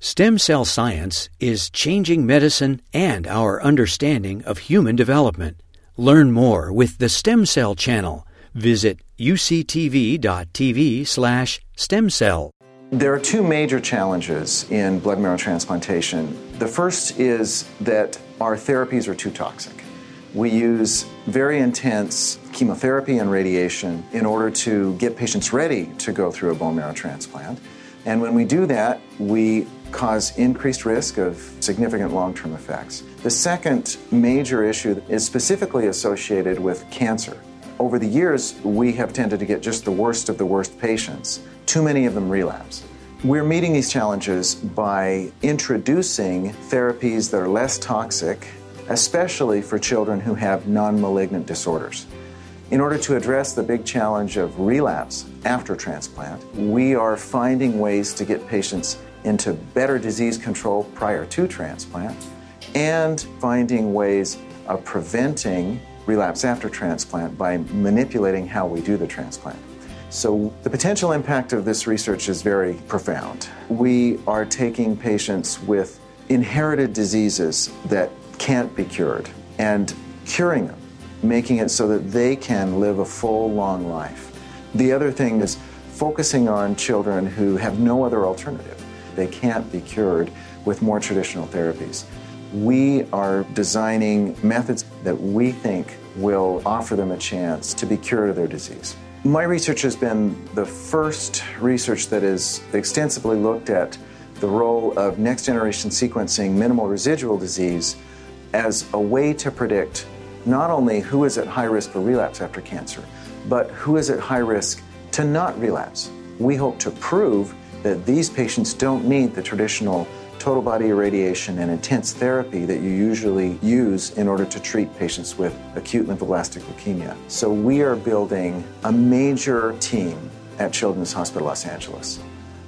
Stem cell science is changing medicine and our understanding of human development. Learn more with the Stem Cell Channel. Visit uctv.tv slash stem cell. There are two major challenges in blood marrow transplantation. The first is that our therapies are too toxic. We use very intense chemotherapy and radiation in order to get patients ready to go through a bone marrow transplant. And when we do that, we cause increased risk of significant long term effects. The second major issue is specifically associated with cancer. Over the years, we have tended to get just the worst of the worst patients. Too many of them relapse. We're meeting these challenges by introducing therapies that are less toxic, especially for children who have non malignant disorders. In order to address the big challenge of relapse after transplant, we are finding ways to get patients into better disease control prior to transplant and finding ways of preventing relapse after transplant by manipulating how we do the transplant. So, the potential impact of this research is very profound. We are taking patients with inherited diseases that can't be cured and curing them, making it so that they can live a full, long life. The other thing is focusing on children who have no other alternative they can't be cured with more traditional therapies. We are designing methods that we think will offer them a chance to be cured of their disease. My research has been the first research that has extensively looked at the role of next generation sequencing minimal residual disease as a way to predict not only who is at high risk for relapse after cancer, but who is at high risk to not relapse. We hope to prove that these patients don't need the traditional total body irradiation and intense therapy that you usually use in order to treat patients with acute lymphoblastic leukemia. So we are building a major team at Children's Hospital Los Angeles.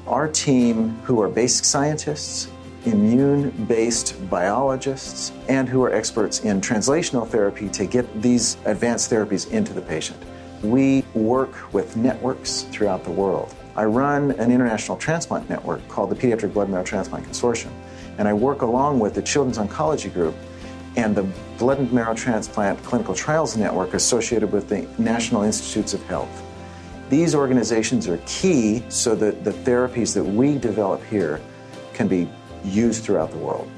Our team, who are basic scientists, immune based biologists, and who are experts in translational therapy to get these advanced therapies into the patient. We work with networks throughout the world. I run an international transplant network called the Pediatric Blood Marrow Transplant Consortium, and I work along with the Children's Oncology Group and the Blood and Marrow Transplant Clinical Trials Network associated with the National Institutes of Health. These organizations are key so that the therapies that we develop here can be used throughout the world.